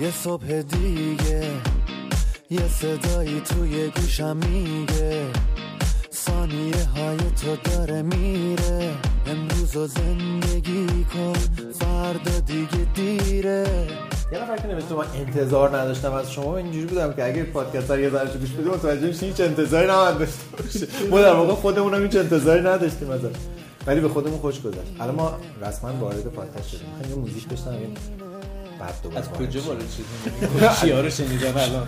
یه صبح دیگه یه صدایی توی گوشم میگه. ثانیه های تو داره میره امروز و زندگی کن فردا دیگه دیره. یه نفر که من انتظار نداشتم از شما اینجوری بودم که اگه پادکست رو یه ذره گوش بدیم متوجه میشین هیچ انتظاری نباید داشته باشه. ما در واقع خودمون هیچ انتظاری نداشتیم ازش. ولی به خودمون خوش گذشت. الان ما رسما وارد پادکست شدیم. می‌خوایم یه موزیک بشنویم. بعد دوباره از کجا وارد شدیم چیا رو شنیدم الان.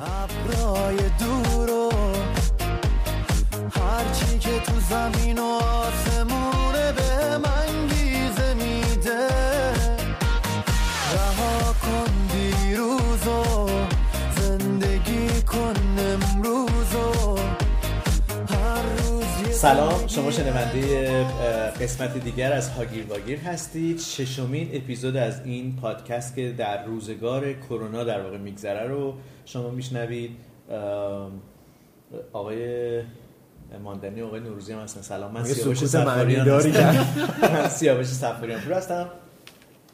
ابرای دور و هرچی که تو زمین و آسمونه سلام شما شنونده قسمت دیگر از هاگیر واگیر هستید. ششمین اپیزود از این پادکست که در روزگار کرونا در واقع میگذره رو شما میشنوید. آقای ماندنی آقای نوروزی هم هستن. سلام من سیاوش سفاریان هستم. من سیاوش سفاریان پور هستم.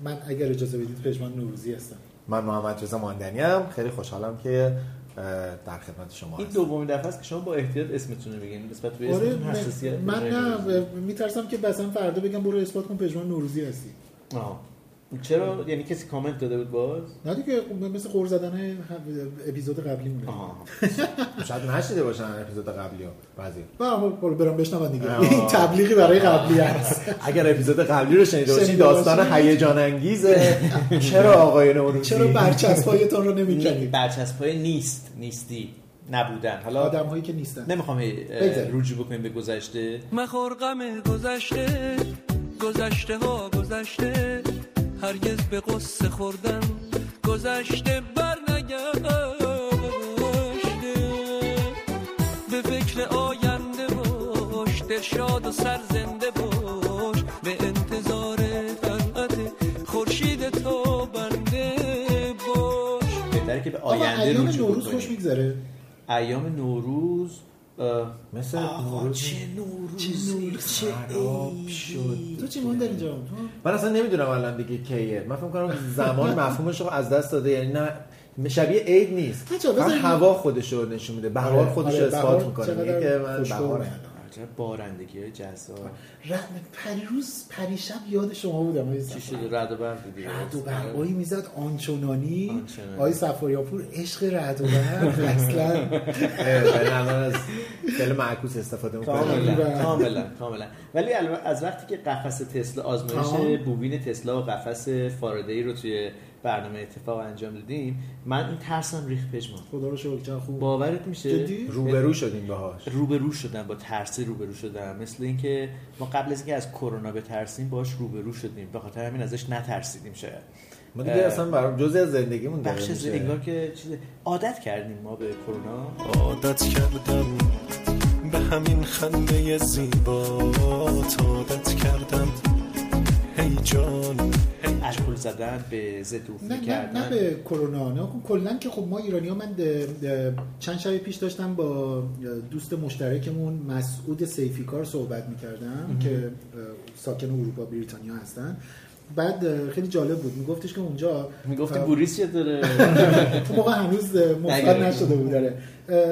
من اگر اجازه بدید پژمان نوروزی هستم. من محمد رضا ماندنی ام خیلی خوشحالم که در خدمت شما این دومین دفعه است که شما با احتیاط اسمتون رو بگین نسبت به آره من دارید؟ نه میترسم که مثلا فردا بگم برو اثبات کن پژمان نوروزی هستی آه. چرا یعنی کسی کامنت داده بود باز؟ نه دیگه مثل قور زدن اپیزود قبلی مونه. شاید نشیده باشن اپیزود قبلی رو بعضی. به هر حال برو برام بشنون دیگه. این تبلیغی برای قبلی هست. اگر اپیزود قبلی رو شنیده باشین شنیده داستان. هیجان انگیزه. چرا آقای نوروزی چرا برچسب‌هایتان رو نی- نمی‌کنید برچسب‌های نیست نیستی نبودن. حالا آدم هایی که نیستن. نمی‌خوام. رجوع بکنیم به گذشته. مخور غم گذشته گذشته ها گذشته. هرگز به قصه خوردن گذشته بر نگشته به فکر آینده باش دلشاد و سر زنده باش. به انتظار طلعت خورشید تو بنده باش. بهتره که به آینده ایام نوروز خوش میگذره. ایام نوروز مثل نوروز چه نوروزی. چه خراب عیدی. شد. تو چی مون در اینجا؟ من اصلا نمی‌دونم الان دیگه کیه. من فکر کنم زمان مفهومش رو از دست داده. یعنی نه شبیه عید نیست. هوا خودش رو نشون میده. بهار آره، خودش رو آره، اثبات بهار می‌کنه. که من خوشگل عجب بارندگی های جذاب ر- پریروز پریشب یاد شما بودم چی. شده رد و برق دیدی رعد و برقایی می‌زد آنچنانی آنچنانی. آقای سفاریاپور عشق رعد و برق اصلا از فعل معکوس استفاده می‌کنه. کاملا کاملا ولی از وقتی که قفس تسلا. آزمایش بوبین تسلا و قفس فارادهی رو توی برنامه اتفاق انجام دادیم من این ترسم ریخ پژمان خدا رو شکر چقدر خوب. باورت میشه؟ جدی؟ روبرو شدیم باهاش. روبرو شدن با ترس روبرو شدن مثل اینکه ما قبل از اینکه از کرونا بترسیم باش روبرو شدیم. به خاطر همین ازش نترسیدیم شاید. ما دیگه اه. اصلا برام جزء از زندگیمون داره بخش از. انگار که چیز عادت کردیم ما به کرونا. عادت کردم به همین خنده زیبا. عادت کردم. هی جان الکل زدن به ضد نه نه نه به کرونا نه. کلا که خب ما ایرانی ها من ده- ده- چند شب پیش داشتم با دوست مشترکمون مسعود سیفیکار صحبت می‌کردم که ساکن اروپا بریتانیا هستن. بعد خیلی جالب بود. میگفتش که اونجا می‌گفتی بوریس چه داره؟ اون موقع هنوز نگرفته. نشده بود داره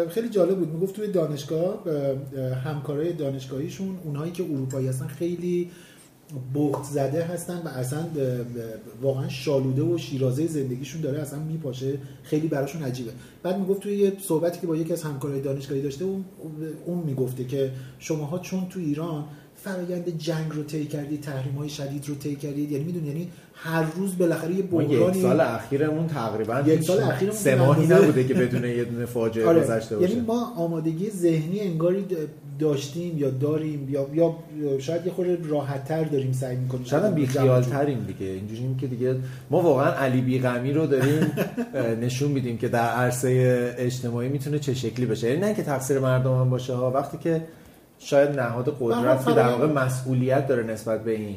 خیلی جالب بود. می‌گفت توی دانشگاه اه، همکارای دانشگاهیشون اونهایی که اروپایی هستن خیلی بخت زده هستن و اصلا واقعا شالوده و شیرازه زندگیشون داره اصلا میپاشه. خیلی براشون عجیبه. بعد می‌گفت توی یه صحبتی که با یکی از همکارای دانشگاهی داشته اون, می‌گفته که شماها چون تو ایران فرایند جنگ رو طی کردید تحریم های شدید رو طی کردید یعنی می‌دونی یعنی هر روز بالاخره یه یک بحرانی سال اخیرمون تقریبا یک سال اخیرمون سه ماهی نبوده که بدون یه دونه فاجعه آره. گذشته باشه. یعنی ما آمادگی ذهنی انگاری داشتیم یا داریم یا یا شاید یه خورده راحت تر داریم سعی می‌کنیم. شاید تریم دیگه. اینجوریم که دیگه ما واقعا علی بیغمی رو داریم نشون میدیم که در عرصه اجتماعی می‌تونه چه شکلی بشه یعنی نه که تقصیر مردم هم باشه ها وقتی که شاید نهاد قدرت که در واقع مسئولیت داره نسبت به این.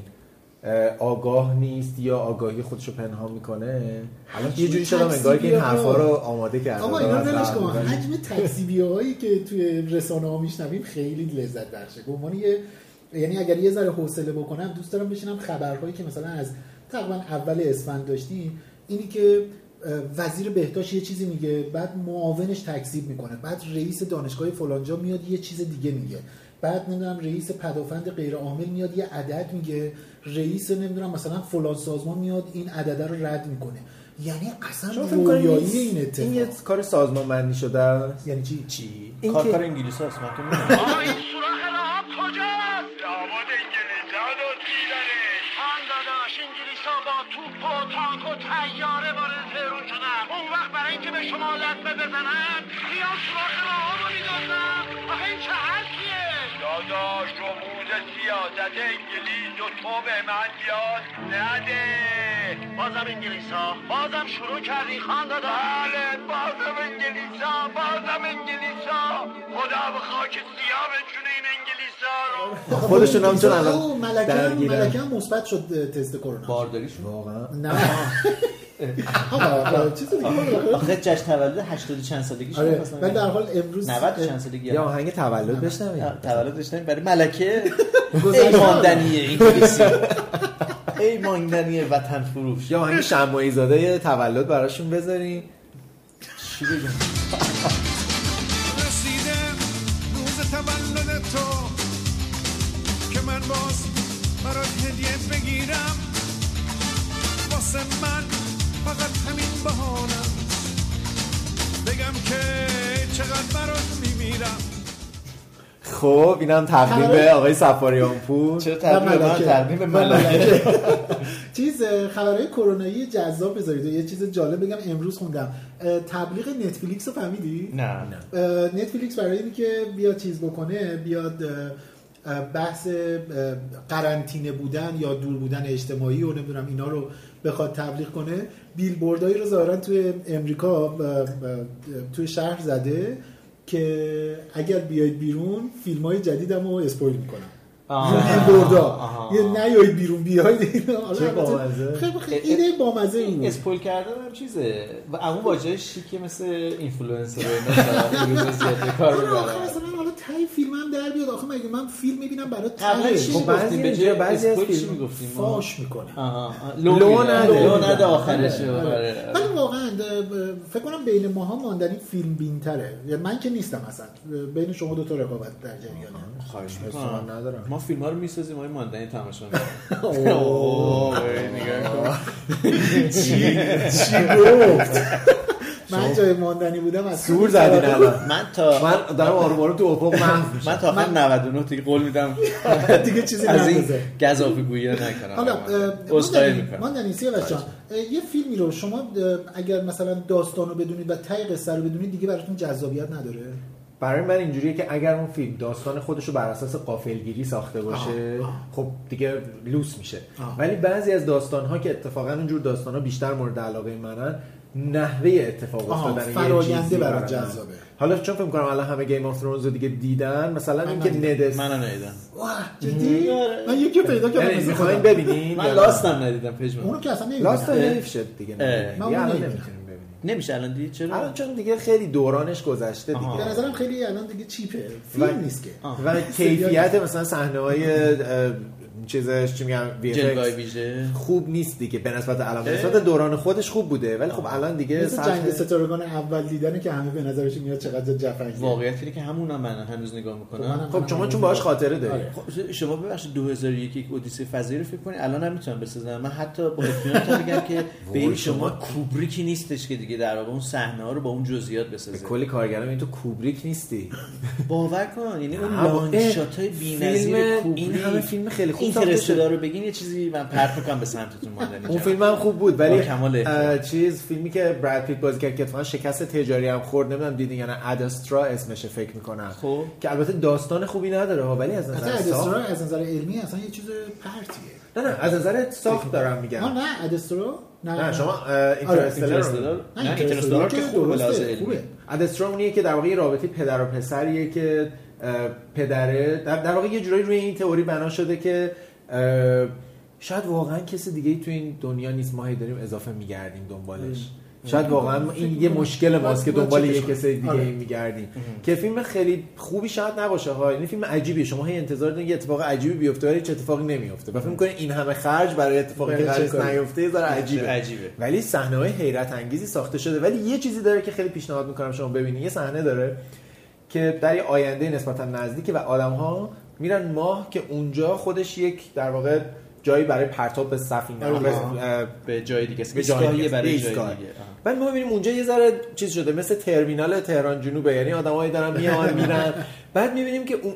آگاه نیست یا آگاهی خودش رو پنهان می‌کنه؟ الان یه جوری شدم انگار که این حرفا رو آماده کرده آقا اینا ولش قبل. کن حجم تکذیبی هایی که توی رسانه ها میشنویم خیلی لذت بخشه. به عنوان یه یعنی اگر یه ذره حوصله بکنم دوست دارم بشینم خبرهایی که مثلا از تقریبا اول اسفند داشتیم اینی که وزیر بهداشت یه چیزی میگه بعد معاونش تکذیب می‌کنه بعد رئیس دانشگاه فلانجا میاد یه چیز دیگه میگه. بعد نمی‌دونم رئیس پدافند غیر عامل میاد یه عدد میگه. رئیس نمی‌دونم مثلا فلان سازمان میاد این عدده رو رد می‌کنه. یعنی اصلا رویایی این اتفاق. این یه کار سازمان بندی شده است؟ یعنی چی؟ چی؟ این کار که- کار انگلیس هست من می‌دونم. آقا این سوراخ لحاب کجاست؟ لابد انگلیس ها دزدیدنش خان داداش انگلیس ها با توپ و تانک و تیاره وارد تهرون شدن. اون وقت برای اینکه به شما لطمه بزنن میان سوراخ لحاب رو میدازن آخه این چه داداش رموز سیاست انگلیس و تو به من یاد نده. بازم انگلیس ها بازم شروع کردی خان داداش بله بازم انگلیس ها بازم انگلیس ها خدا به خاک سیاه بچونه این انگلیس ها رو. خودشون هم چون الان ملکه هم- درگیرن. ملکه هم مثبت شد تست کرونا. بارداریشون. واقعا. نه. دیگه. آخه جشن تولد 80 چند سالگیش آره مثلا ولی در حال امروز 90 چند سالگی یا آهنگ تولد بشنویم. تولد داشتن برای ملکه ای. ماندنی انگلیسی. ای ماندنی وطن فروش. یا آهنگ شمعی زاده تولد براشون بذاریم. چی بگم؟ رسیده روز تولد تو که من باز برات هدیه بگیرم. واسه من فقط همین بهانم. بگم که چقدر برات میمیرم. خب اینم تقدیم به آقای سفاریان پور چرا تقدیم به من. تقدیم به ملکه. چیز خبرهای کرونایی جذاب بذارید. یه چیز جالب بگم امروز خوندم. تبلیغ نتفلیکس رو فهمیدی؟ نه. اه، نتفلیکس برای اینکه بیاد چیز بکنه بیاد بحث قرنطینه بودن یا دور بودن اجتماعی و نمی‌دونم اینا رو بخواد تبلیغ کنه. بیلبوردهایی رو ظاهرا توی امریکا توی شهر زده که اگر بیاید بیرون فیلم های جدیدم رو اسپویل می‌کنم بیلبوردا. یه نیایید بیرون بیاید حالا. خیلی خیلی ایده بامزه این اسپویل کردن هم چیزه. و اون واژه شیکه مثل اینفلوئنسر به کار آره، می‌برن مثلا حالا تای فیلم هم در بیاد. آخه مگه من فیلم می‌بینم برای قبلا ته چی خب بعضی به جای بعضی از اسپویل چی فیلم می‌گفتیم ما؟ فاش می‌کنه. لو نده. لو نده آخرش آره. آره. ولی واقعا فکر کنم بین ماها ماندنی فیلم بین تره من که نیستم اصلا. بین شما دو تا رقابت در جریانه. خواهش می‌کنم. ندارم. ما فیلم ها رو می‌سازیم های ماندنی تماشا کن. چی گفت من جای ماندنی بودم از سور زدین الان. من تا من دارم آروم آروم تو افق محو میشم. من تا آخر 99 دیگه قول میدم. دیگه چیزی از این گزافه گویی نکنم. حالا ماندنی می‌کنم. ماندنی سیاوش جان یه فیلمی رو شما اگر مثلا داستان رو بدونید و تای قصه رو بدونید دیگه براتون جذابیت نداره. برای من اینجوریه که اگر اون فیلم داستان خودش رو بر اساس قافلگیری ساخته باشه آه، آه. خب دیگه لوس میشه آه. ولی بعضی از داستان ها که اتفاقا اونجور داستان ها بیشتر مورد علاقه منن نحوه اتفاق افتادن یه چیزی برای. جذابه. حالا چون فکر کنم الان همه گیم آف ترونز رو دیگه دیدن مثلا من اینکه. ندس منو ندیدم جدی من یکی پیدا کردم می‌خواین. ببینین من؟ لاستم ندیدم پژمان اونو که اصلا لاست نمی‌دونم حیف شد دیگه. من دیگه نمیشه الان دید چرا؟ الان چون دیگه خیلی دورانش گذشته دیگه. به نظرم خیلی الان دیگه چیپه. و- فیلم نیست که. آه. و کیفیت مثلا صحنه های چیزش چی میگم خوب نیست دیگه به نسبت الان. به نسبت دوران خودش خوب بوده ولی خب الان دیگه مثل سطح- جنگ ستارگان اول دیدنه که همه به نظرش میاد چقدر جفنگه. واقعیت اینه که همون هم من هنوز نگاه خب می‌کنم منم- خب شما چون باهاش خاطره داری آره. خب شما ببخشید 2001 یک اودیسه فضایی رو فکر کنید الان هم می‌تونم بسازم. من حتی با اطمینان میگم که به شما. کوبریکی نیستش که دیگه در واقع اون صحنه ها رو با اون جزئیات بسازه. کلی کارگران این تو کوبریک نیستی. باور کن یعنی اون لانچ شات های بی‌نظیر فیلم- کوبریک. این همه فیلم خیلی خوب اینترستلار شده. رو بگین یه چیزی من پرت می‌کنم به سمتتون ماندنی اون. فیلم هم خوب بود ولی کمال چیز فیلمی که براد پیت بازی کرد که اتفاقا شکست تجاری هم خورد نمی‌دونم دیدین یا نه ادسترا اسمشه فکر می‌کنم خب. که البته داستان خوبی نداره ها، ولی از نظر ساخت ادسترا از نظر علمی اصلا یه چیز پرتیه نه نه از نظر ساخت دارم میگم نه ادسترا نه نه شما آره، اینترستلر اینترستلار نه، اینترستلار که که خوبه لازم. خوبه. ادسترا اونیه که در واقع رابطه پدر و پسریه که پدره در, در واقع یه جورایی روی این تئوری بنا شده که شاید واقعا کسی دیگه ای تو این دنیا نیست. ما هی داریم اضافه میگردیم دنبالش. شاید واقعا این یه مشکل ماست که دنبال یه. کسای دیگه آره. میگردیم. که فیلم خیلی خوبی شاید نباشه ها. این فیلم عجیبیه. شما هی انتظار دارین یه اتفاق عجیبی بیفته ولی هیچ اتفاقی نمیفته و فکر می‌کنین این همه خرج برای اتفاقی که چه قرار؟ نیفته یه ذره عجیبه. عجیبه. ولی صحنه های حیرت انگیزی ساخته شده. ولی یه چیزی داره که خیلی پیشنهاد می‌کنم شما ببینید یه صحنه داره که در یه آینده نسبتا نزدیکه و آدم ها میرن ماه که اونجا خودش یک در واقع جایی برای پرتاب به سفینه آره. به جای دیگه. به جای دیگه برای جای. دیگه. بعد ما می‌بینیم اونجا یه ذره چیز شده مثل ترمینال تهران جنوبه. یعنی آدمایی دارن میان میرن. بعد می‌بینیم که اون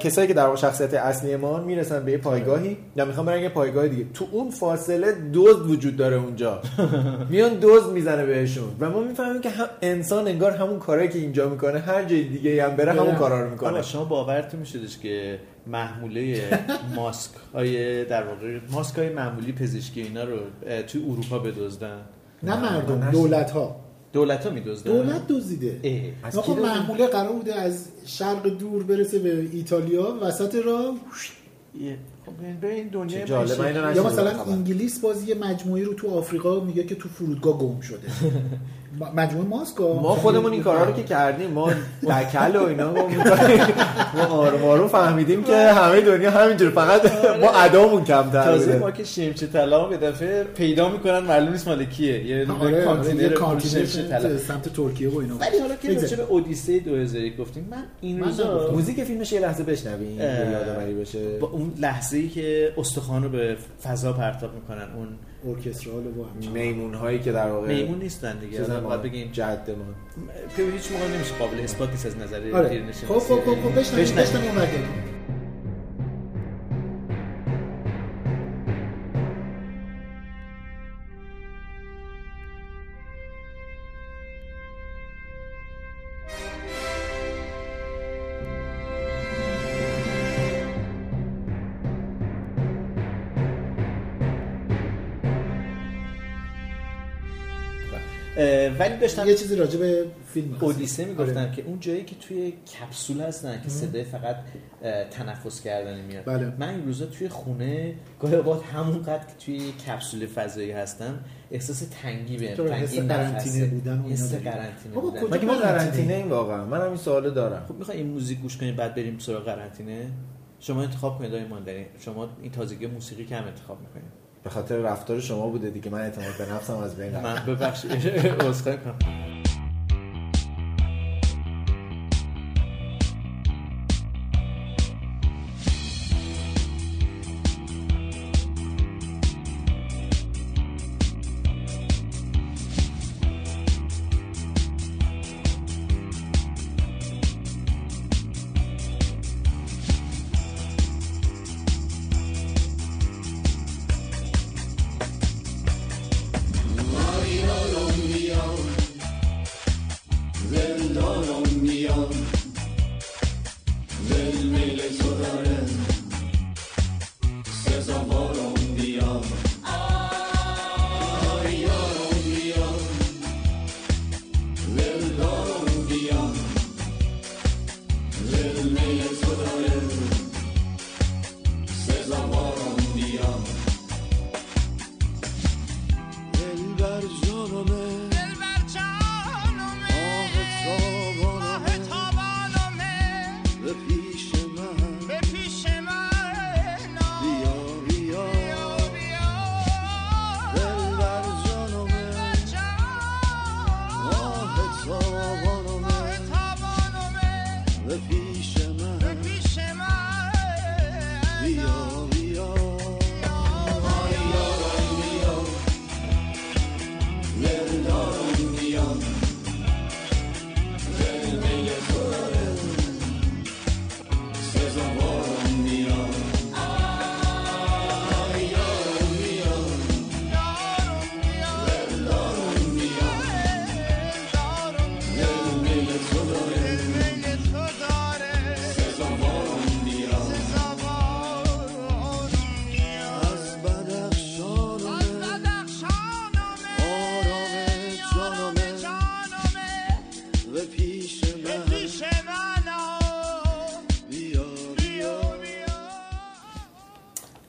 کسایی که در واقع شخصیت اصلی ما می‌رسن به یه پایگاهی. یا می‌خوان برن یه پایگاه دیگه. تو اون فاصله دزد وجود داره اونجا. میان دزد می‌زنه بهشون. و ما می‌فهمیم که هم انسان انگار همون کارایی که اینجا می‌کنه هر جای دیگه هم بره همون کارا رو می‌کنه. شما باورتون میشدش که محموله ماسک های در واقع ماسک های معمولی پزشکی اینا رو توی اروپا بدزدن؟ نه مردم. دولت ها دولت ها میدزدن. دولت دزدیده. کی دزدیده؟ محموله قرار بوده از شرق دور برسه به ایتالیا وسط راه؟ یه- خب به این دنیا یا مثلا. انگلیس باز یه مجموعه رو تو آفریقا میگه که تو فرودگاه گم شده. مجموعه ماسکا ما خودمون این کارا رو که کردیم ما دکل و اینا ما آروم آروم فهمیدیم که همه دنیا همینجور فقط ما ادامون کمتر تازه بوده. ما که شمچه طلا به دفعه پیدا می‌کنن معلوم نیست مال کیه. یه آره آره کانتینر شمشه طلا. سمت ترکیه و اینا. ولی حالا که. راجع به اودیسه 2001 گفتیم من این روزا. موزیک فیلمش یه لحظه بشنویم یادآوری بشه. با اون لحظه ای که استخوان رو به فضا پرتاب می‌کنن اون ارکسترال و همچین. میمون هایی که در واقع میمون نیستن دیگه ما باید بگیم جدمان که هیچ موقع نمیشه قابل اثبات نیست از نظر آره. خب خب خب خب بشنویم بشنویم. ولی داشتم یه چیزی راجع به فیلم. اودیسه می‌گفتن آره. که اون جایی که توی کپسول هستن که صدای فقط تنفس کردن میاد بله. من این روزا توی خونه گاهی اوقات همون قد که توی کپسول فضایی هستم احساس تنگی حس تنگی قرنطینه. بودن و اینا. قرنطینه بابا بودن کجا مگه ما قرنطینه؟ این واقعا من هم این سوالو دارم خب می‌خوای این موزیک گوش کنیم بعد بریم سراغ قرنطینه شما انتخاب کنید آقای ماندنی شما این تازگی موسیقی که هم انتخاب می‌کنید به خاطر رفتار شما بوده دیگه. من اعتماد به نفسم از بین رفت من ببخشید. عذرخواهی کنم.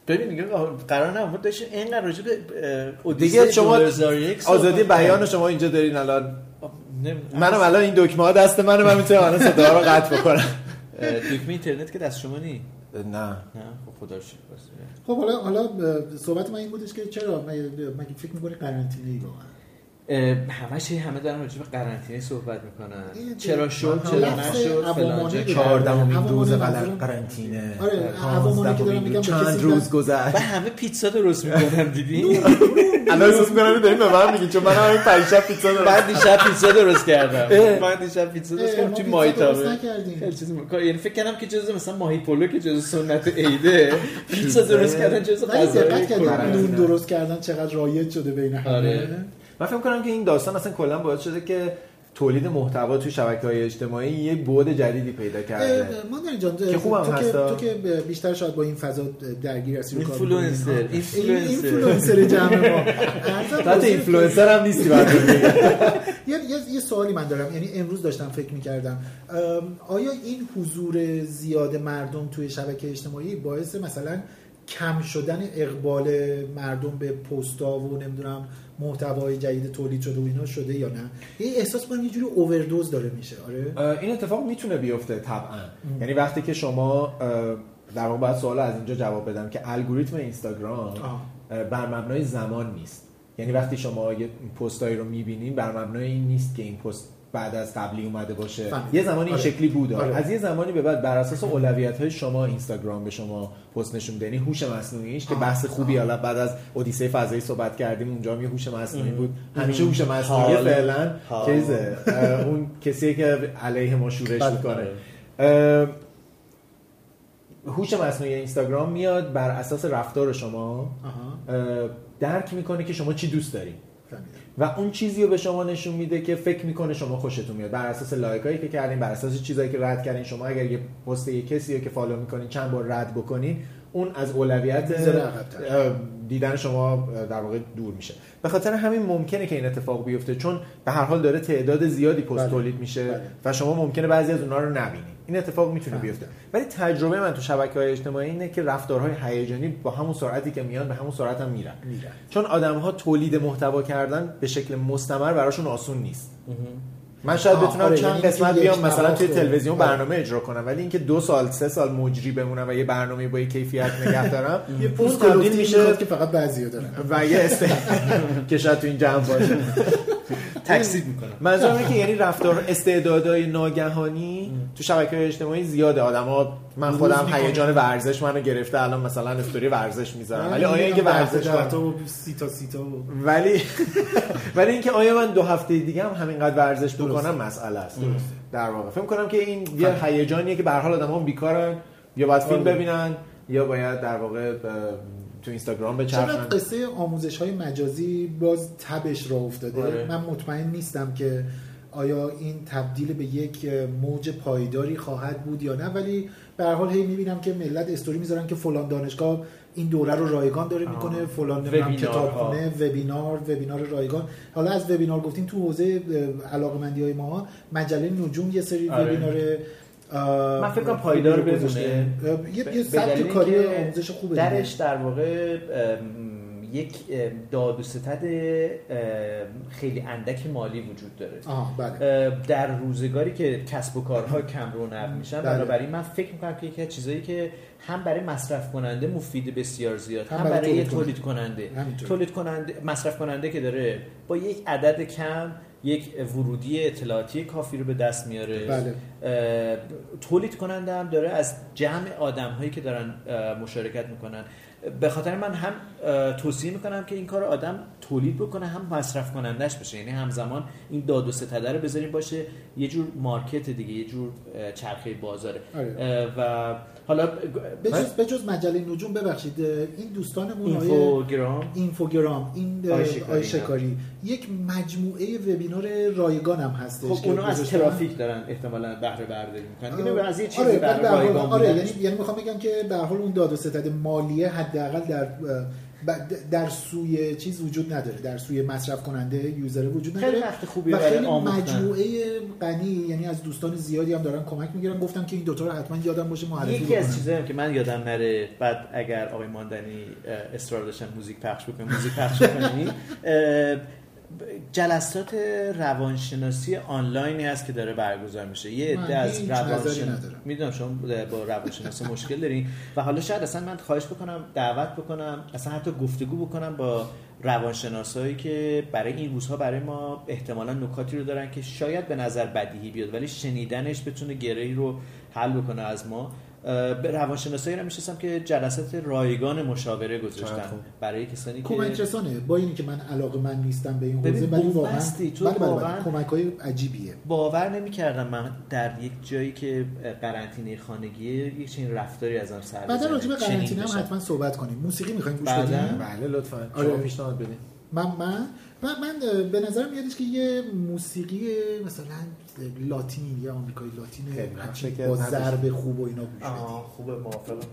ببین دیگه قرار نبود داشتیم اینقدر راجع به دیگه شما 2001 صحبت آزادی. بیان شما اینجا دارین الان. منم الان این دکمه ها دست منه من می‌تونم الان صدا رو قطع بکنم. دکمه اینترنت که دست شما نی؟ نه. نه خب خدا. خب حالا حالا صحبت من این بودش که چرا؟ مگه فکر می‌کنی قرنطینه ای واقعا؟ همش همه دارن راجع به قرنطینه صحبت می‌کنن. چرا شد چرا نشد فلان عوامانه جا به کار چهاردهمین عوامانه روز منظورم- قرنطینه. آره، عوامانه که دارم میگم به چند روز گذشت. و همه پیتزا درست می‌کنن دیدی؟ الان احساس می‌کنم داریم به من میگین چون من همین پریشب پیتزا دارم من دیشب پیتزا درست کردم. من دیشب پیتزا درست کردم. ما توی پیتزا ماهی درست تابه. نکردیم. خیلی چیز م- یعنی فکر کردم که جزء مثلا ماهی پلو که جزء سنت عیده. پیتزا درست کردن جزء غذای. نون درست کردن چقدر رایج شده بین همه. آره. من فکر کنم که این داستان اصلا کلا باعث شده که تولید محتوا توی شبکه‌های اجتماعی یه بعد جدیدی پیدا کرده مادر جان که خوبم تو که هستا. تو که بیشتر شاید با این فضا درگیر هستی. اینفلوئنسر،. اینفلوئنسر. جمع ما حتی اینفلوئنسر هم نیستی بعد یه, یه, یه سوالی من دارم یعنی امروز داشتم فکر می‌کردم آیا این حضور زیاد مردم توی شبکه اجتماعی باعث مثلا کم شدن اقبال مردم به پستا و نمی‌دونم محتوای جدید تولید شده و اینا شده یا نه؟ یه احساس کنم یه جوری اووردوز داره میشه. آره؟ این اتفاق می‌تونه بیفته طبعا. یعنی وقتی که شما در واقع باید سوال از اینجا جواب بدم که الگوریتم اینستاگرام بر مبنای زمان نیست. یعنی وقتی شما یه پستایی رو می‌بینین بر مبنای این نیست که این پست بعد از قبلی اومده باشه فهمیدم. یه زمانی این آره. شکلی بود آره. از یه زمانی به بعد بر اساس اولویت های شما اینستاگرام به شما پست نشون میده یعنی هوش مصنوعیش که. بحث خوبی. حالا بعد از اودیسه فضایی صحبت کردیم اونجا هم یه هوش مصنوعی بود همیشه هوش مصنوعی. فعلا. چیزه اون کسی که علیه ما شورش بله. می‌کنه هوش مصنوعی اینستاگرام میاد بر اساس رفتار شما درک می‌کنه که شما چی دوست دارین فهمیدم و اون چیزی رو به شما نشون میده که فکر می‌کنه شما خوشتون میاد بر اساس لایک هایی که کردین بر اساس چیزایی که رد کردین شما اگر یه پست یه کسی رو که follow می‌کنین چند بار رد بکنین اون از اولویت دیدن شما در واقع دور میشه به خاطر همین ممکنه که این اتفاق بیفته چون به هر حال داره تعداد زیادی پست بله. تولید میشه بله. و شما ممکنه بعضی از اونها رو نبینید این اتفاق می‌تونه. بیفته. ولی تجربه من تو شبکه های اجتماعی اینه که رفتارهای هیجانی با همون سرعتی که میان به همون سرعت هم میرن. میرن. چون آدم ها تولید محتوا کردن به شکل مستمر براشون آسون نیست. من شاید بتونم آره، چند یعنی قسمت بیام مثلا توی تلویزیون آره. برنامه اجرا کنم. ولی اینکه دو سال سه سال مجری بمونم و یه برنامه با یه کیفیت نگه دارم یه اون پوست تبدیل میشه که فقط بعضیا دارن. و یه که شاید تو این جمع باشه. تکسیب می‌کنم. منظورم اینه که یعنی رفتار استعدادهای ناگهانی تو شبکه اجتماعی زیاده. آدما من خودم. هیجان ورزش منو گرفته الان مثلا استوری ورزش می‌ذارم. ولی آیا اینکه ورزش و سی تا سی تا ولی ولی اینکه آیا من دو هفته دیگه هم همینقدر ورزش بکنم مسئله است. در واقع. فکر کنم که این یه هیجانیه که به هر حال آدم‌ها بیکارن یا باید فیلم آره. ببینن یا باید در واقع تو اینستاگرام چقدر بچرخن قصه آموزش های مجازی باز تبش را افتاده آره. من مطمئن نیستم که آیا این تبدیل به یک موج پایداری خواهد بود یا نه ولی به هر حال هی می‌بینم که ملت استوری می‌ذارن که فلان دانشگاه این دوره رو رایگان داره می‌کنه فلان. کتابخونه وبینار وبینار رایگان حالا از وبینار گفتیم تو حوزه علاقمندی های ما مجله نجوم یه سری آره. وبینار من فکر کنم پایدار. بمونه. یه سبک کاری آموزش خوبه. درش در واقع یک داد و ستد خیلی اندک مالی وجود داره بله در روزگاری که کسب و کارها کم رونق میشن بله. بنابراین من فکر می‌کنم که یکی از چیزایی که هم برای مصرف کننده مفید بسیار زیاد هم هم, برای برای, تولید تولید کننده. تولید کننده مصرف کننده که داره با یک عدد کم یک ورودی اطلاعاتی کافی رو به دست میاره بله. تولید کننده هم داره از جمع آدم هایی که دارن مشارکت می‌کنن به خاطر من هم توصیه می‌کنم که این کار آدم تولید بکنه هم مصرف کنندش بشه یعنی همزمان این داد و ستده رو بذاریم باشه یه جور market دیگه یه جور چرخه بازاره آره. و حالا به جز, به جز مجله نجوم ببخشید این دوستانمون اینفوگرام اینفوگرام این آی شکاری. آی شکاری یک مجموعه وبینار رایگان هم هستش خب که اونا از. ترافیک دارن احتمالا بهره برداری می‌کنن اینو از یه چیزی آره حال- رایگان آره یعنی یعنی می‌خوام بگم که به حال اون داد و ستد مالی حد حداقل در در سوی چیز وجود نداره در سوی مصرف کننده یوزر وجود نداره خیلی وقت خوبی و برای خیلی. مجموعه غنی یعنی از دوستان زیادی هم دارن کمک می‌گیرن گفتم که این دوتا رو حتما یادم باشه معرفی یکی از. چیزایی که من یادم نره بعد اگر آقای ماندنی اصرار داشتن موزیک پخش بکنیم موزیک پخش بکنیم اه، جلسات روانشناسی آنلاینی هست که داره برگزار میشه. یه عده از هیچ نظری روانشن... ندارم. می‌دونم شما با روانشناسی مشکل دارین. و حالا شاید اصلا من خواهش بکنم دعوت بکنم اصلا حتی گفتگو بکنم با روانشناسایی که برای این روزها برای ما احتمالا نکاتی رو دارن که شاید به نظر بدیهی بیاد ولی شنیدنش بتونه گرهی رو حل بکنه از ما. به روانشناسایی رو میشستم که جلسات رایگان مشاوره گذاشتن. برای کسانی که کمک رسانه با اینی که من علاقه من نیستم به این حوزه ولی واقعا. تو بله بله بله. واقعا- کمک های عجیبیه باور نمی‌کردم من در یک جایی که قرنطینه خانگیه یک چنین رفتاری از آن سر بعدا بزنه. راجع به قرنطینه هم. حتما صحبت کنیم موسیقی می‌خوایم گوش؟ بدیم بله لطفا آره. شما پیشنهاد بدین من من من, من به نظرم میادش که یه موسیقی مثلا لاتین یا آمریکایی لاتین با. ضرب خوب و اینا گوش خوبه موافقم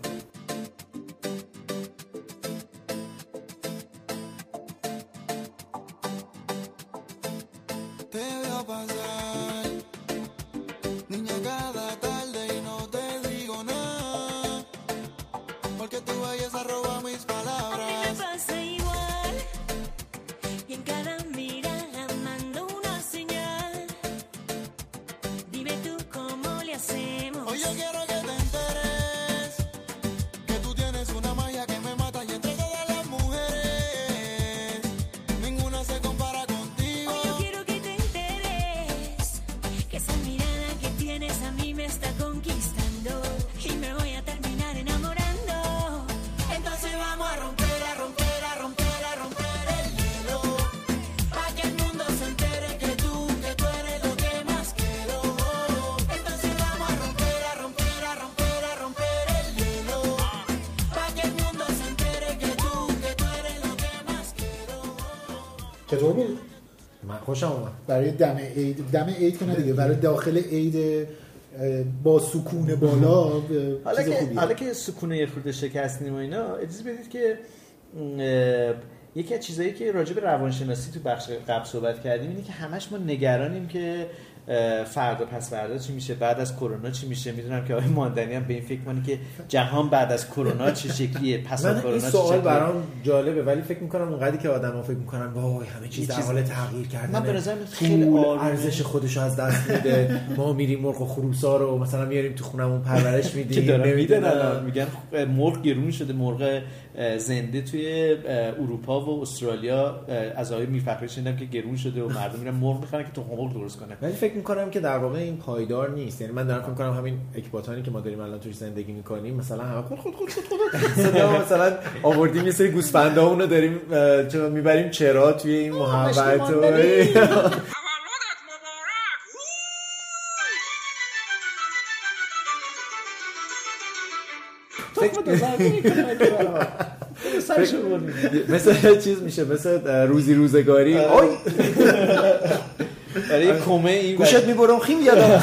چطور بود من خوشم اومد. برای دم عید دم عید که نه دیگه برای داخل عید با سکون بالا حالا که حالا که سکونه یه خورده شکستیم و اینا اجازه بدید که یکی از چیزایی که راجع به روانشناسی تو بخش قبل صحبت کردیم اینه که همش ما نگرانیم که فردا پس فردا چی میشه بعد از کرونا چی میشه می‌دونم که آقای ماندنی هم به این فکر کنه که جهان بعد از کرونا چه شکلیه پس از کرونا این چه سوال برام جالبه ولی فکر می‌کنم اونقدری که آدم ها فکر می‌کنن وای همه چیز در حال تغییر کردن من به نظرم خیلی. ارزش خودش از دست میده ما میریم مرغ و خروسا رو مثلا میاریم تو خونمون پرورش میدیم. الان. میگن مرغ گرون شده مرغ زنده توی اروپا و استرالیا از آقای میرفخری شنیدم که گرون شده و مردم میرن مرغ می‌خرن که تو مرغ درست کنه ولی فکر می‌کنم که در واقع این پایدار نیست. یعنی من دارم فکر می‌کنم همین اکباتانی که ما داریم الان توش زندگی می‌کنیم مثلا همه خود خود خود خود خود صدا مثلا آوردیم یه سری گوسفندامون رو داریم چه می‌بریم چرا توی این محوط و مثل چیز میشه مثل روزی روزگاری. برای کمه این گوشت می‌برم خیم یادم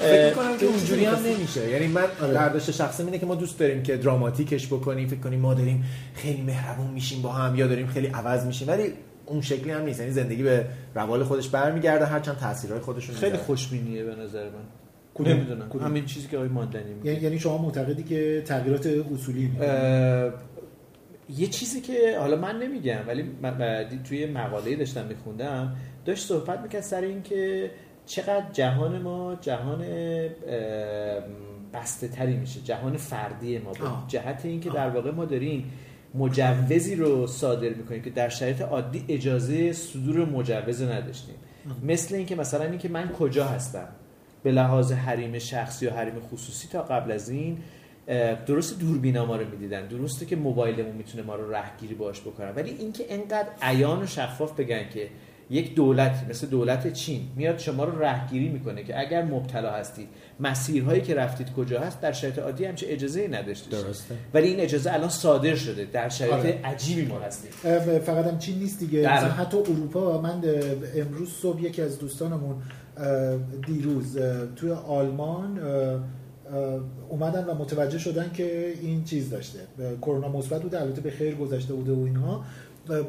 فکر که اونجوری هم نمیشه. یعنی من برداشت شخصی اینه که ما دوست داریم که دراماتیکش بکنیم فکر کنیم ما داریم خیلی مهربون میشیم با هم یا داریم خیلی عوض میشیم. ولی اون شکلی هم نیست یعنی زندگی به روال خودش برمیگرده هرچند تاثیرهای خودشون خیلی. خوشبینیه به نظر من کدوم؟ نمی‌دونم کدوم؟ همین چیزی که آقای ماندنی میگه یعنی یعنی شما معتقدی که تغییرات اصولی یه چیزی که حالا من نمیگم ولی توی مقاله داشتم میخوندم داشت صحبت می‌کرد سر این که چقدر جهان ما جهان بسته تری میشه جهان فردی ما به. جهت اینکه در واقع ما داریم مجوزی رو صادر می‌کنیم که در شرایط عادی اجازه صدور مجوز نداشتیم. مثل اینکه مثلا اینکه من کجا هستم؟ به لحاظ حریم شخصی و حریم خصوصی تا قبل از این درست دوربینا ما رو می‌دیدن. درسته که موبایلمون می‌تونه ما رو رهگیری باش بکنن ولی اینکه انقدر عیان و شفاف بگن که یک دولت مثل دولت چین میاد شما رو رهگیری می‌کنه که اگر مبتلا هستید مسیرهایی که رفتید کجا هست در شرایط عادی همچه اجازه ای نداشته درسته. ولی این اجازه الان صادر شده در شرایط آره. عجیبی ما هستیم فقط هم چین نیست دیگه بله. مثلا حتی اروپا من امروز صبح یکی از دوستانمون دیروز توی آلمان اومدن و متوجه شدن که این چیز داشته کرونا مثبت بوده البته به خیر گذشته بوده و اینها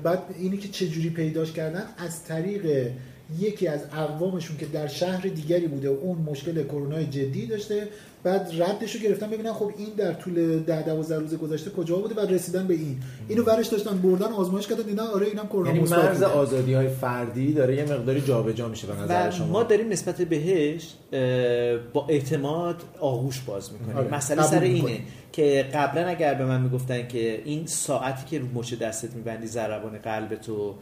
بعد اینی که چجوری پیداش کردن از طریق یکی از اقوامشون که در شهر دیگری بوده و اون مشکل کرونا جدی داشته بعد ردش رو گرفتن ببینن خب این در طول ده 12 روز گذشته کجا بوده بعد رسیدن به این اینو ورش داشتن بردن آزمایش کردن دیدن آره اینم کرونا یعنی مرز بوده. آزادی های فردی داره یه مقداری جابجا میشه به نظر شما ما داریم نسبت بهش با اعتماد آغوش باز می‌کنیم آره، مسئله سر اینه. که قبلا اگر به من می‌گفتن که این ساعتی که رو مچ دستت میبندی ضربان قلبتو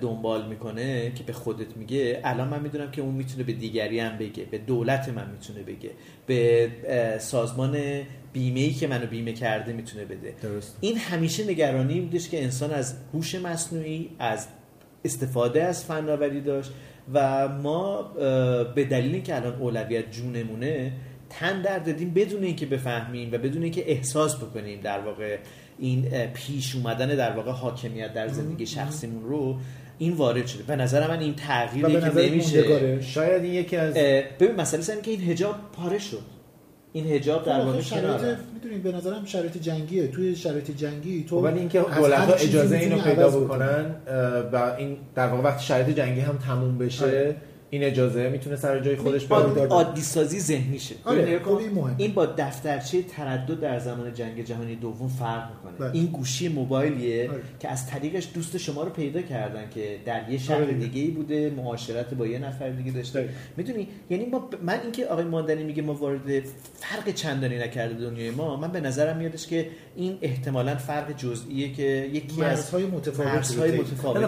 دنبال می‌کنه که به خودت میگه الان من می‌دونم که اون می‌تونه به دیگری هم بگه به دولت من می‌تونه بگه به سازمان بیمه ای که منو بیمه کرده می‌تونه بده درست. این همیشه نگرانی بودش که انسان از هوش مصنوعی از استفاده از فناوری داشت و ما به دلیل اینکه الان اولویت جونمونه تن در دادیم بدون اینکه بفهمیم و بدون اینکه احساس بکنیم در واقع این پیش اومدن در واقع حاکمیت در زندگی شخصیمون رو این وارد شده. به نظر من این تغییری که نمیشه شاید این یکی از ببین مسئله اینه که این حجاب پاره شد. این حجاب در خب واقع شرایط. می‌دونید به نظرم شرایط جنگیه. توی شرایط جنگی تو خب ولی اینکه از دولت هر ها چیزی اجازه اینو پیدا بکنن و این در واقع وقتی شرایط جنگی هم تموم بشه آره. این اجازه می‌تونه سر جای خودش بیاد عادی- سازی ذهنیشه آره، ببین، خب این با دفترچه تردد در زمان جنگ جهانی دوم فرق می‌کنه بله. این گوشی موبایلیه آره. که از طریقش دوست شما رو پیدا کردن که در یه شهر آره. دیگه ای بوده معاشرت با یه نفر دیگه داشته دقیق. می‌دونی یعنی ما ب- من اینکه آقای ماندنی میگه ما وارد فرق چندانی نکرده دنیای ما من به نظرم میادش که این احتمالا فرق جزئیه که یکی از مرزهای متفاوت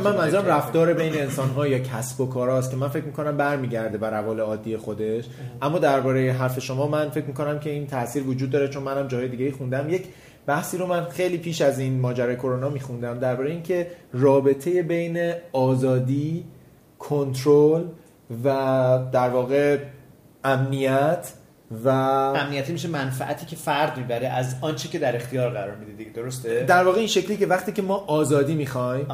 من منظورم رفتار بین انسان ها یا کسب و کاراست که من فکر می‌کنم برمیگرده بر روال عادی خودش. اما درباره حرف شما من فکر می‌کنم که این تاثیر وجود داره چون منم جای دیگه خوندم. یک بحثی رو من خیلی پیش از این ماجرای کرونا میخوندم درباره اینکه رابطه بین آزادی کنترل و در واقع امنیت و امنیتی میشه منفعتی که فرد می‌بره از آنچه که در اختیار قرار میده دیگه درسته؟ در واقع این شکلی که وقتی که ما آزادی می‌خوایم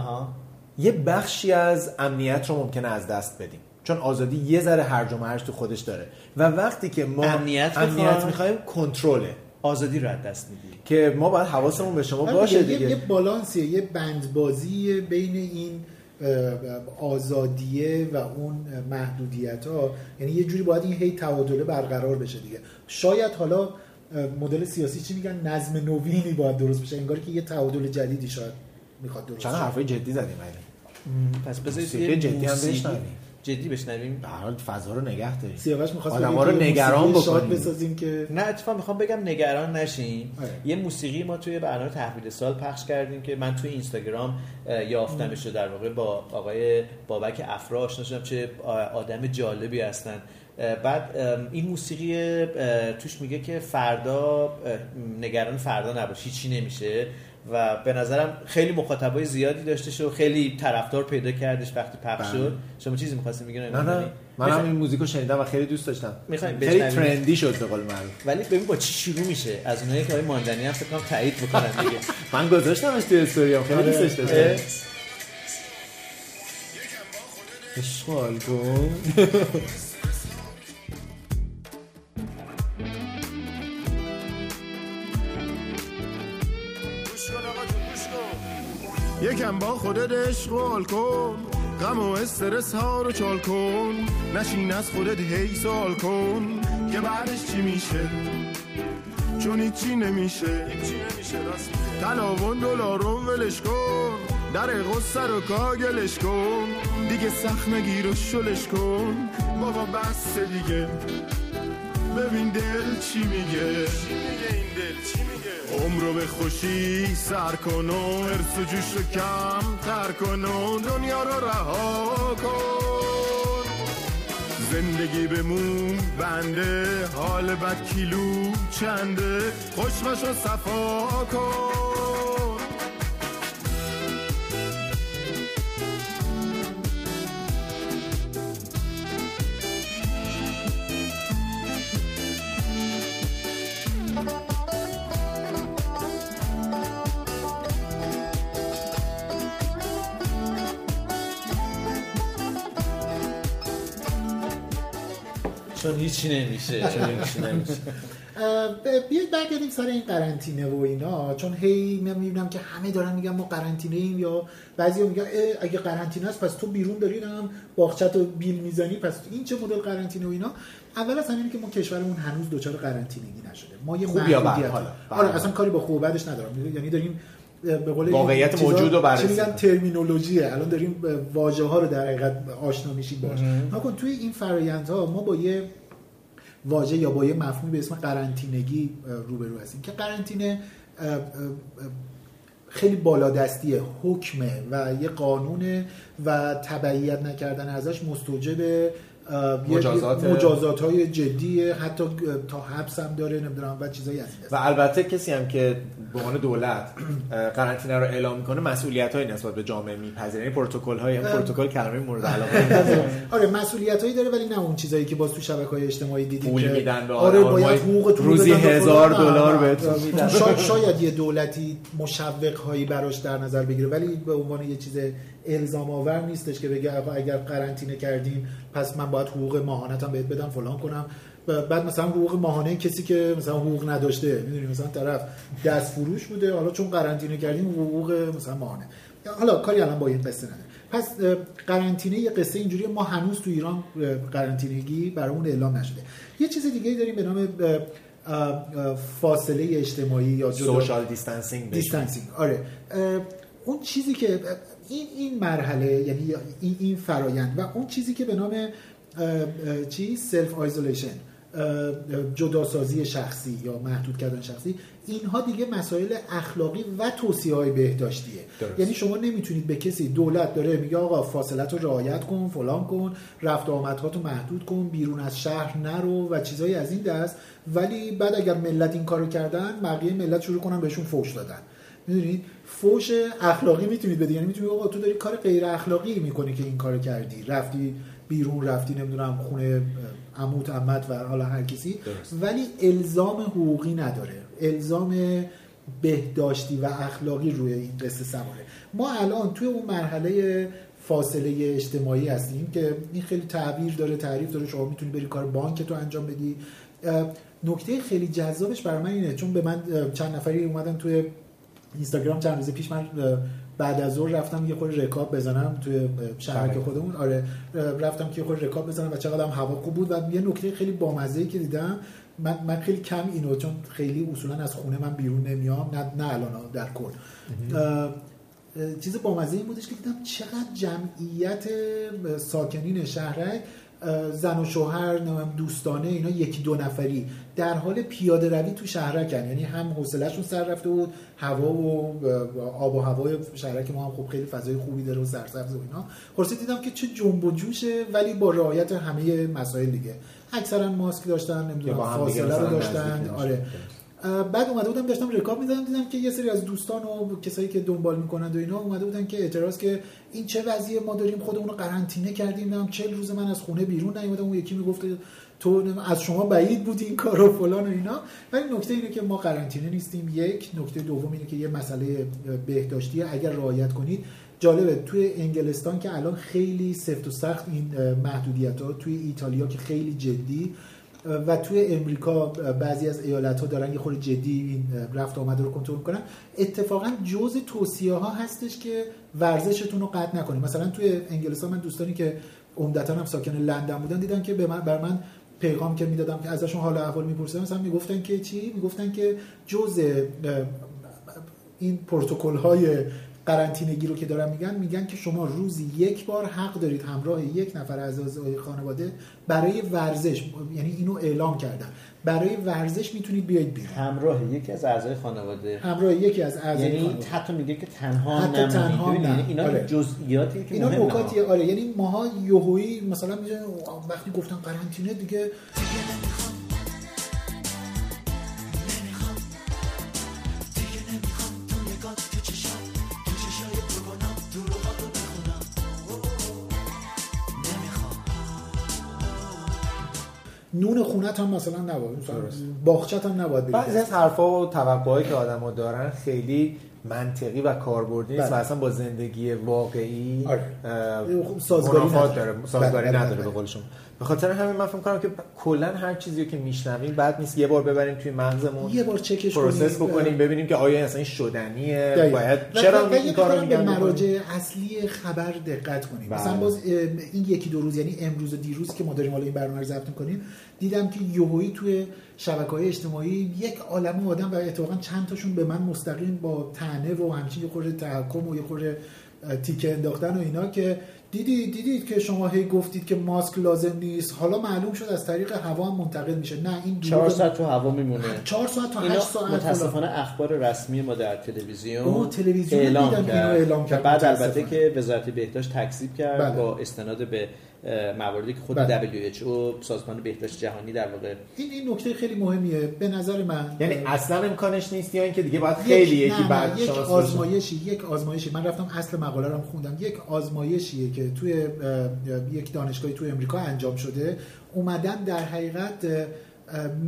یه بخشی از امنیت رو ممکنه از دست بدیم. چون آزادی یه ذره هرج و مرج تو خودش داره. و وقتی که ما امنیت امنیت می‌خوایم. می‌خوایم کنترله. آزادی رو از دست میدی. که ما باید حواسمون به شما آره باشه دیگه، دیگه. یه, یه بالانسیه یه بندبازی بین این آزادیه و اون محدودیت ها یعنی یه جوری باید این هی تعادله برقرار بشه دیگه. شاید حالا مدل سیاسی چی میگن؟ نظم نوینی باید درست بشه. انگاری که یه تعادل جدیدی شاید می‌خواد درست چند. حرفای جدی زدیم پس بذارید یه جدی هم. جدی بشنویم. به هر حال فضا رو نگه داریم. سیاوش می‌خواست آدم‌ها رو نگران بکنیم. بسازیم که نه اتفاقا می‌خوام بگم نگران نشین. آره. یه موسیقی ما توی برنامه تحویل سال پخش کردیم که من توی اینستاگرام یافتمش رو در واقع با آقای بابک افرا آشنا شدم چه آدم جالبی هستن. بعد این موسیقی توش میگه که فردا نگران فردا نباش هیچی نمیشه. و به نظرم خیلی مخاطبای زیادی داشتش و خیلی طرفدار پیدا کردش وقتی پخش بله. شد. شما چیزی می‌خواستین بگین؟ نه نه. من هم این موزیک رو شنیدم و خیلی دوست داشتم. خیلی؟ ترندی شد به قول معروف. ولی ببین با چی شروع میشه. از اونایی که آقای ماندنی هم فکر کنم تایید بکنن دیگه. من گذاشتمش توی استوریام خیلی آره. دوستش اه. داشتم اشغال کن یکم با خودت اشغال کن. غم و استرس ها رو چال کن. نشین از خودت هی سوال کن. که بعدش چی میشه؟ چون هیچی نمیشه. چی نمیشه. تلاون دلارون ولش کن. در غصه رو کاگلش کن. دیگه سخت نگیر و شلش کن. بابا بس دیگه. ببین دل چی میگه. چی میگه این دل؟ چی میگه؟ عمرو به خوشی سر کن و ارس و جوش رو کم تر کن و دنیا رو رها کن. زندگی بمون بنده حال بد کیلو چنده؟ خوشمش رو صفا کن. هیچی نمیشه نمیشه. بیاید برگردیم سر این قرنطینه و اینا چون هی من می‌بینم که همه دارن میگن ما قرنطینه ایم یا بعضی میگن اگه قرنطینه است پس تو بیرون داری هم باغچت و بیل می‌زنی پس این چه مدل قرنطینه و اینا اول از همینه که ما کشورمون هنوز دچار قرنطینگی نشده ما یه خوب یا بد؟ محدودیت حالا. آره اصلا کاری با خوب و بدش ندارم یعنی داریم به قول واقعیت موجود رو بررسی میگن. ترمینولوژیه الان داریم واژه ها رو در حقیقت آشنا میشیم باش نکن توی این فرایندها ما با یه واژه یا با یه مفهومی به اسم قرنطینگی روبرو هستیم. که قرنطینه خیلی بالادستیه حکمه و یه قانونه و تبعیت نکردن ازش مستوجب مجازات. مجازات های جدیه حتی تا حبس هم داره نمی‌دونم و چیزایی از. و البته کسی هم که به عنوان دولت قرنطینه رو اعلام می‌کنه مسئولیت های نسبت به جامعه میپذیره یعنی پروتکل های هم پروتکل کلمه مورد علاقه آره مسئولیت هایی داره ولی نه اون چیزایی که باز تو شبکه های اجتماعی دیدیم پول که میدن به آره. باید رو روزی هزار. دلار. بهتون شاید یه دولتی مشوق هایی براش در نظر بگیره ولی به عنوان یه چیز الزام آور نیستش که بگه اگر قرنطینه کردیم پس من باید حقوق ماهانتم بهت بدم فلان کنم. و بعد مثلا حقوق ماهانه کسی که مثلا حقوق نداشته می‌دونی مثلا طرف دست فروش بوده حالا چون قرنطینه کردیم حقوق مثلا ماهانه. حالا کاری الان با این قصه نداره پس قرنطینه یه قصه اینجوری ما هنوز تو ایران قرنطینگی برامون اعلام نشده. یه چیز دیگه داریم به نام فاصله اجتماعی یا social distancing distancing آره. اون چیزی که این این مرحله یعنی این این فرایند و اون چیزی که به نام چی؟ self isolation جداسازی شخصی یا محدود کردن شخصی اینها دیگه مسائل اخلاقی و توصیه های بهداشتیه. درست. یعنی شما نمی‌تونید به کسی دولت داره میگه آقا فاصلت رو رعایت کن فلان کن رفت و آمدهاتو محدود کن بیرون از شهر نرو و چیزایی از این دست. ولی بعد اگر ملت این کارو کردن بقیه ملت شروع کنن بهشون فوش دادن. می‌دونید؟ فوش اخلاقی می‌تونید بدید یعنی می‌تونید آقا تو داری کار غیر اخلاقی می‌کنی که این کارو کردی. رفتی بیرون رفتی نمی‌دونم خونه عموت عمت و حالا هر کسی. ولی الزام حقوقی نداره. الزام بهداشتی و اخلاقی روی این قصه سواره. ما الان توی اون مرحله فاصله اجتماعی هستیم که این خیلی تعبیر داره تعریف داره. شما می‌تونی بری کار بانک تو انجام بدی. نکته خیلی جذابش برای من اینه. چون به من چند نفری اومدن توی اینستاگرام چند روز پیش من بعد از ظهر رفتم یه خورده رکاب بزنم توی اه، شهر که خودمون. آره رفتم که یه خورده رکاب بزنم و چقدر هم هوا خوب بود. و یه نکته خیلی بامزه که دیدم من, من خیلی کم اینو چون خیلی اصولا از خونه من بیرون نمیام نه نه الان در کل. چیز بامزه این بودش که دیدم چقدر جمعیت ساکنین شهرک زن و شوهر دوستانه اینا یکی دو نفری. در حال پیاده روی تو شهرکن. یعنی هم حوصلهشون سر رفته بود هوا و آب و هوای شهرک ما هم خب خیلی فضای خوبی داره و سرسبز و اینا. خلاصه دیدم که چه جنب و جوشه ولی با رعایت همه مسائل دیگه. اکثرا ماسک داشتن نمی‌دونم فاصله رو داشتن. آره. بعد اومده بودم داشتم رکاب می‌زدم دیدم که یه سری از دوستان و کسایی که دنبال می‌کنند و اینا اومده بودن که اعتراض که این چه وضعیه ما داریم خودمون رو قرنطینه کردیم نم 40 روز من از خونه بیرون نیومدم اون یکی می‌گفت تو از شما بعید بود این کار و فلان و اینا. ولی نکته اینه که ما قرنطینه نیستیم. یک نکته دوم اینه که یه مسئله بهداشتیه اگر رعایت کنید جالبه توی انگلستان که الان خیلی سفت و سخت این محدودیت ها توی ایتالیا که خیلی جدی و توی امریکا بعضی از ایالت ها دارن یه خورده جدی این رفت آمده رو کنترل کنن اتفاقا جزء توصیه ها هستش که ورزشتون رو قطع نکنید. مثلا توی انگلستان من دوستانی که عمدتا هم ساکن لندن بودن دیدن که به من بر من پیغام که می‌دادم که ازشون حال احوال میپرسیدم مثلا می‌گفتن که چی؟ می‌گفتن که جزء این پروتکل های قرنطینگی رو که دارن میگن میگن که شما روزی یک بار حق دارید همراه یک نفر از اعضای خانواده برای ورزش یعنی اینو اعلام کردن برای ورزش می‌تونید بیاید بیرون همراه یکی از اعضای خانواده همراه یکی از اعضای یعنی خانواده حتی میگه که تنها حتی. تنها نه. اینا آره. جزئیاتی که اینا مهمه. نکاتیه آره یعنی ماها یهویی مثلا میگن وقتی گفتن قرنطینه دیگه نون خونت هم مثلا نباید باغچت هم نباید بعضی از حرفا و توقعایی که آدم‌ها دارن خیلی منطقی و کاربردی نیست و بله. اصلا با زندگی واقعی آره. خب سازگاری نداره. داره سازگاری بله، بله، نداره به. قول شما به خاطر همین من فکر کنم که کلا هر چیزی که میشنویم بد نیست یه بار ببریم توی مغزمون یه بار چکش process کنیم. بکنیم ببینیم که آیا اصلا این شدنیه. باید چرا این کارو به میگن بکنیم؟ مراجع اصلی خبر دقت کنیم بله. مثلا باز این یکی دو روز یعنی امروز و دیروز که ما داریم حالا این برنامه رو ضبط کنیم دیدم که یوهویی توی شبکه های اجتماعی یک عالمه آدم و اتفاقا چند تاشون به من مستقیم با طعنه و همچین یه خورده تحکم و یه خورده تیکه انداختن و اینا که دیدی دیدید که شما هی گفتید که ماسک لازم نیست حالا معلوم شد از طریق هوا هم منتقل میشه نه این چهار ساعت تو هوا میمونه چهار ساعت تا هشت ساعت متاسفانه. اخبار رسمی ما در تلویزیون تلویزیون اعلام کرد اعلام کرد، بعد البته. که وزارت بهداشت تکذیب کرد بله. با استناد به مواردی که خود بله. WHO سازمان بهداشت جهانی در واقع. این این نکته خیلی مهمیه. به نظر من یعنی اصلا امکانش نیست یا اینکه دیگه باید یک- خیلی نه، یکی بعد یک؟ آزمایشی یک آزمایشی. من رفتم اصل مقاله رو هم خوندم. یک آزمایشیه که توی یک دانشگاهی توی امریکا انجام شده. اومدن در حقیقت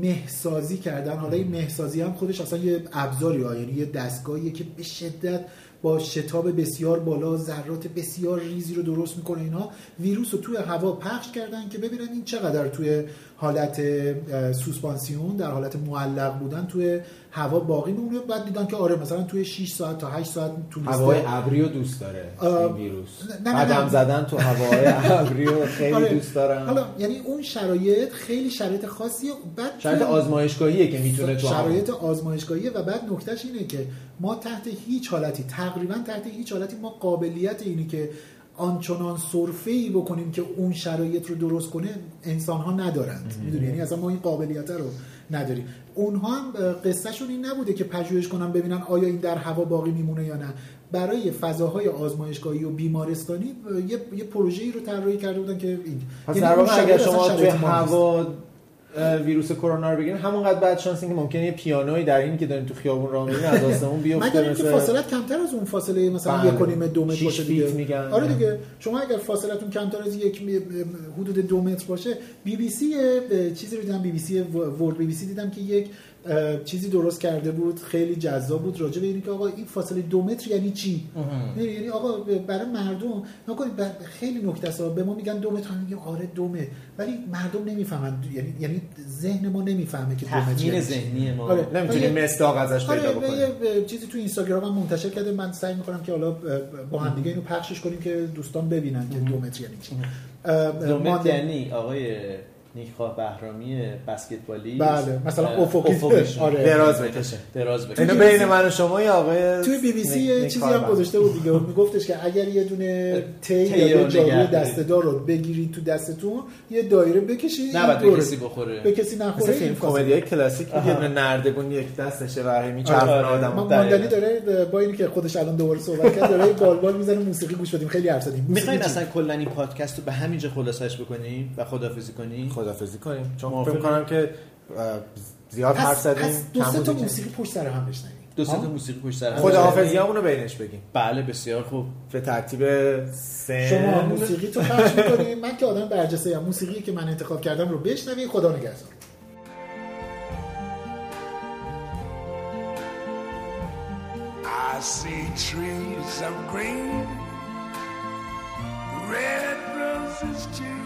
مهسازی کردن. حالا این مهسازی هم خودش اصلا یه ابزاری ها. یعنی یه دستگاهیه که به شدت با شتاب بسیار بالا ذرات بسیار ریزی رو درست می‌کنه اینا. ویروس رو توی هوا پخش کردن که ببینن این چقدر توی حالت سوسپانسیون در حالت معلق بودن توی هوا باقی میمونه بعد دیدن که آره مثلا توی 6 ساعت تا 8 ساعت تونسته. هوای ابری رو دوست داره این ویروس. قدم زدن تو هوای ابری رو خیلی آره. دوست دارم حالا یعنی اون شرایط خیلی شرایط خاصیه. بعد شرایط آزمایشگاهیه که می‌تونه تو شرایط آزمایشگاهیه و بعد نکتهش اینه که ما تحت هیچ حالتی تقریبا تحت هیچ حالتی ما قابلیت اینی که آنچنان سرفه ای بکنیم که اون شرایط رو درست کنه انسان ها ندارند می‌دونی؟ یعنی اصلا ما این قابلیت رو نداریم. اونها هم قصهشون این نبوده که پژوهش کنن ببینن آیا این در هوا باقی میمونه یا نه. برای فضاهای آزمایشگاهی و بیمارستانی یه, یه پروژه‌ای رو طراحی کرده بودن که این. پس یعنی اگر شما توی. هوا ویروس کرونا رو بگیرین همونقدر بعد شانس این که ممکنه یه پیانوی در این که دارین تو خیابون راه میرین از آسمون بیفته مگر اینکه فاصلت کمتر از اون فاصله مثلا بله. یک و نیم دو متر باشه دیگه میگن. آره دیگه شما اگر فاصلتون کمتر از یک حدود دو متر باشه بی بی سی چیزی رو دیدم بی بی سی ورد بی بی سی دیدم که یک چیزی درست کرده بود خیلی جذاب بود. راجع به اینکه آقا این فاصله دو متر یعنی چی؟ یعنی یعنی آقا برای مردم نکنید خیلی نکته است. به ما میگن دو متر میگیم آره دو متر. ولی مردم نمی‌فهمن. یعنی یعنی ذهن ما نمی‌فهمه که دو متر یعنی. ذهنی ما. آره. نمی‌تونیم آره. مصداق ازش پیدا آره بکنیم. یه چیزی تو اینستاگرام هم منتشر کرده. من سعی می‌کنم که حالا با هم دیگه اینو پخشش کنیم که دوستان ببینن که دو متر یعنی چی. دو متر یعنی آقای نیکخواه بهرامی بسکتبالی بله مثلا افقی. آره دراز بکشه دراز بکشه اینو بین من و شما یا آقای توی بی بی سی یه چیزی. هم گذاشته بود دیگه میگفتش که اگر یه دونه تی یا دارید. دسته‌دار رو بگیرید تو دستتون یه دایره بکشید نه بعد به. کسی بخوره به کسی نخوره فیلم این. کمدی های کلاسیک یه دونه نردبون یک دستشه و هی میچرخونه آره. آدم ما ماندنی داره با اینی که خودش الان دوباره صحبت کرد داره بال بال می‌زنه موسیقی گوش بدیم خیلی حرف زدیم می‌خواین؟ اصلا کلا این پادکست رو به همینجا خلاصش بکنیم و خدافزی کنیم خدافزی کنیم. چون؟ فکر کنم که زیاد حرف زدیم پس دو سه تا. موسیقی پشت سر هم بشنویم. دو سه تا؟ موسیقی پشت سر هم خداحافظی همونو بینش بگیم. بله بسیار خوب. به ترتیب سن شما موسیقی تو پخش می‌کنیم من که آدم برجسته ام. موسیقی که من انتخاب کردم رو بشنوید خدا نگهدار. I see trees of green, red roses too.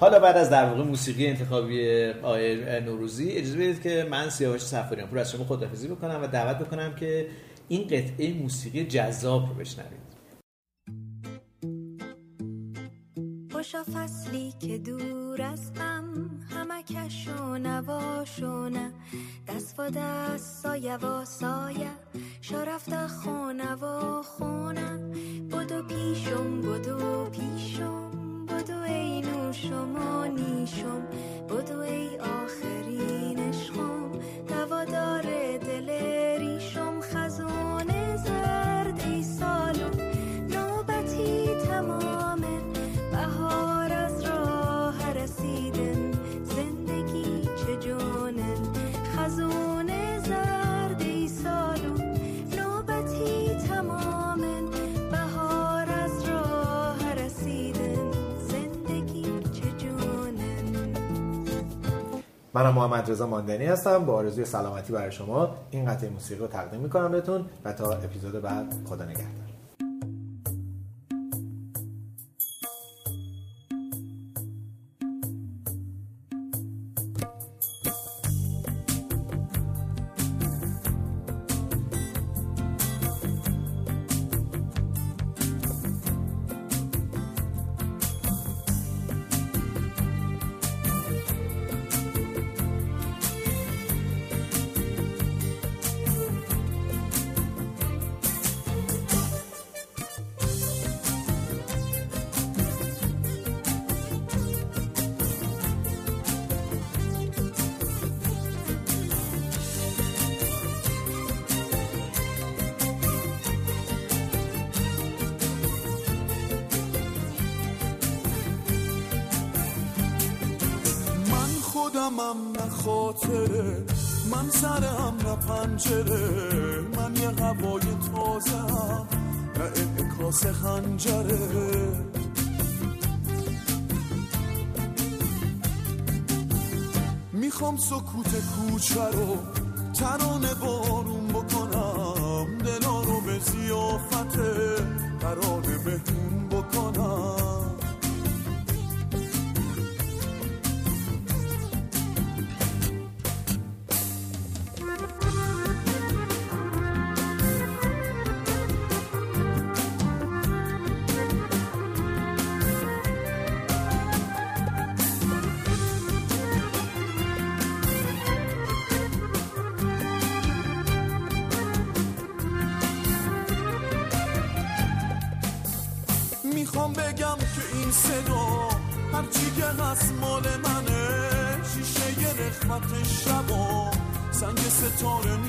حالا بعد از در واقع موسیقی انتخابی آقای نوروزی اجازه بدید که من سیاوش سفاریان پور از شما خداحافظی بکنم و دعوت بکنم که این قطعه موسیقی جذاب رو بشنوید. خوشا فصلی که دور از غم همکش و نواش و نه. دست و دست سایه و سایه شرفت خونه. و خونه بدو پیشم بدو پیشم و منم محمد رضا ماندنی هستم. با آرزوی سلامتی برای شما این قطعه موسیقی رو تقدیم می‌کنم بهتون و تا اپیزود بعد خدا نگهدار. خودمم نه خاطره من سرم نه پنجره من یه هوای تازه هم نه انعکاس خنجره. می‌خوام سکوت کوچه رو ترانه بارون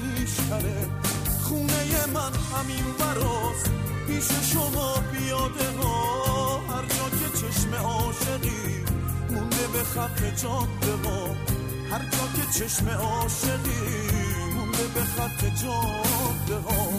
میشکنه خونه من همین براست. پیش شما پیاده ها. هر جا که چشم عاشقی مونده به خط جاده ها. هر جا که چشم عاشقی مونده به خط جاده ها.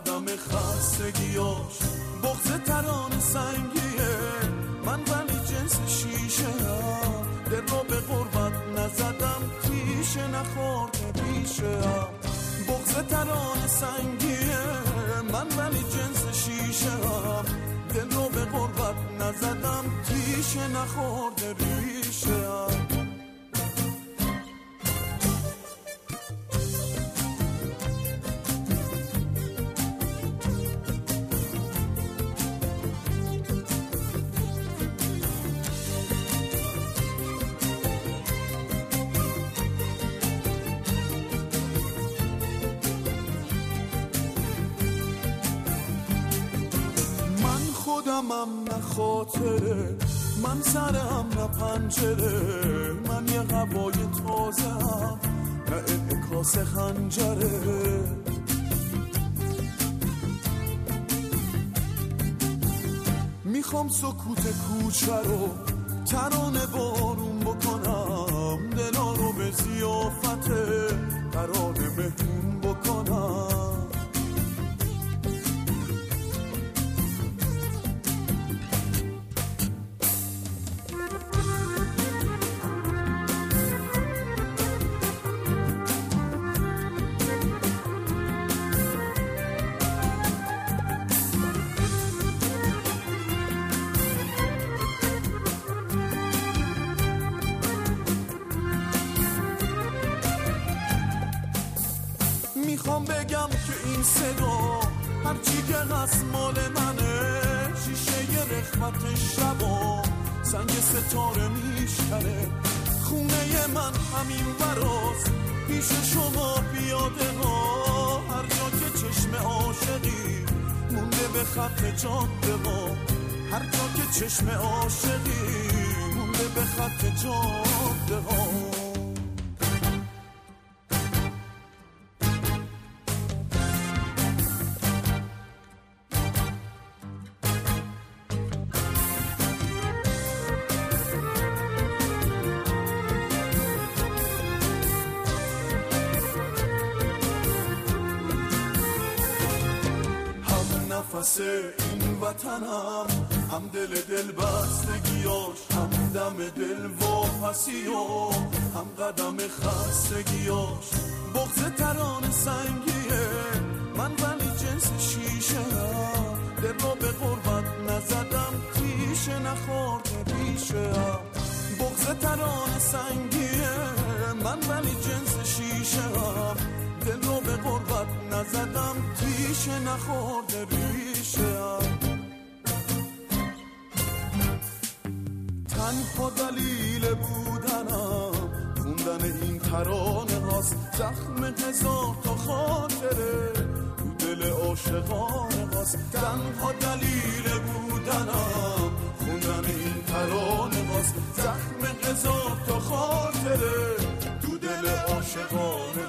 قدم خستگیاش بغز تران سنگیه. من ولی جنس شیشه هم دل رو به غربت نزدم. تیشه نخورده پیشه هم بغز تران سنگیه. من ولی جنس شیشه هم دل رو به غربت نزدم. تیشه نخورده ریشه هم خودمم نه خاطره من سرم نه پنجره من یه هوای تازه هم نه انعکاس خنجره. می‌خوام سکوت کوچه رو ترانه بارون بکنم دلا رو به زیافت قرار مهمون بکنم. هست مال منه. شیشه یه رخمت شبا سنگ ستاره میشکنه. خونه من همین براست پیش شما پیاده ها. هر جا که چشم عاشقی مونده به خط جاده ها. هر جا که چشم عاشقی مونده به خط جاده ها. وطنم هم دل دل بستگیاش هم دم دل و هم قدم خستگیاش بغز تران سنگیه من ولی جنس شیشه دل رو به غربت نزدم تیشه نخورده ریشه هم بغز تران سنگیه من ولی جنس شیشه دل رو به غربت نزدم تیشه نخورده ریشه تنها دلیل بودنم. خوندن این ترانه هاست زخم هزار تا خاطره. تو دل عاشقانه هاست تنها دلیل بودنم. خوندن این ترانه هاست زخم هزار تا خاطره. تو دل عاشقانه